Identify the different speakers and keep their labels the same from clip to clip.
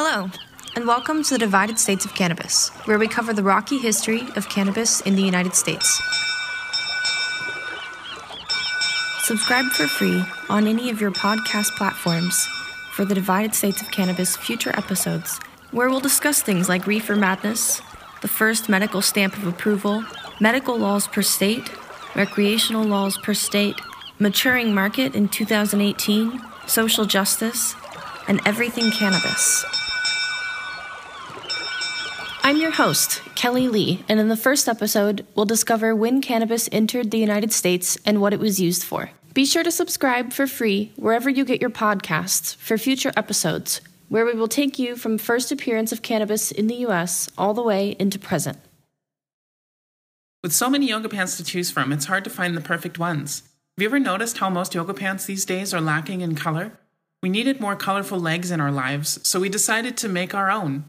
Speaker 1: Hello, and welcome to the Divided States of Cannabis, where we cover the rocky history of cannabis in the United States. Subscribe for free on any of your podcast platforms for the Divided States of Cannabis future episodes, where we'll discuss things like reefer madness, the first medical stamp of approval, medical laws per state, recreational laws per state, maturing market in 2018, social justice, and everything cannabis. I'm your host, Kelly Lee, and in the first episode, we'll discover when cannabis entered the United States and what it was used for. Be sure to subscribe for free wherever you get your podcasts for future episodes, where we will take you from first appearance of cannabis in the US all the way into present.
Speaker 2: With so many yoga pants to choose from, it's hard to find the perfect ones. Have you ever noticed how most yoga pants these days are lacking in color? We needed more colorful legs in our lives, so we decided to make our own.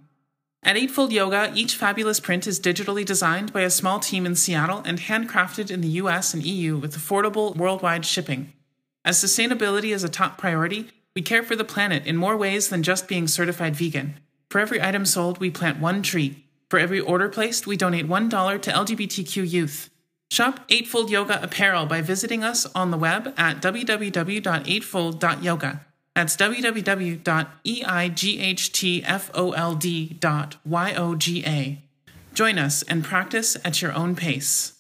Speaker 2: At Eightfold Yoga, each fabulous print is digitally designed by a small team in Seattle and handcrafted in the US and EU with affordable worldwide shipping. As sustainability is a top priority, we care for the planet in more ways than just being certified vegan. For every item sold, we plant one tree. For every order placed, we donate $1 to LGBTQ youth. Shop Eightfold Yoga apparel by visiting us on the web at www.eightfold.yoga. That's www.eightfold.yoga. Join us and practice at your own pace.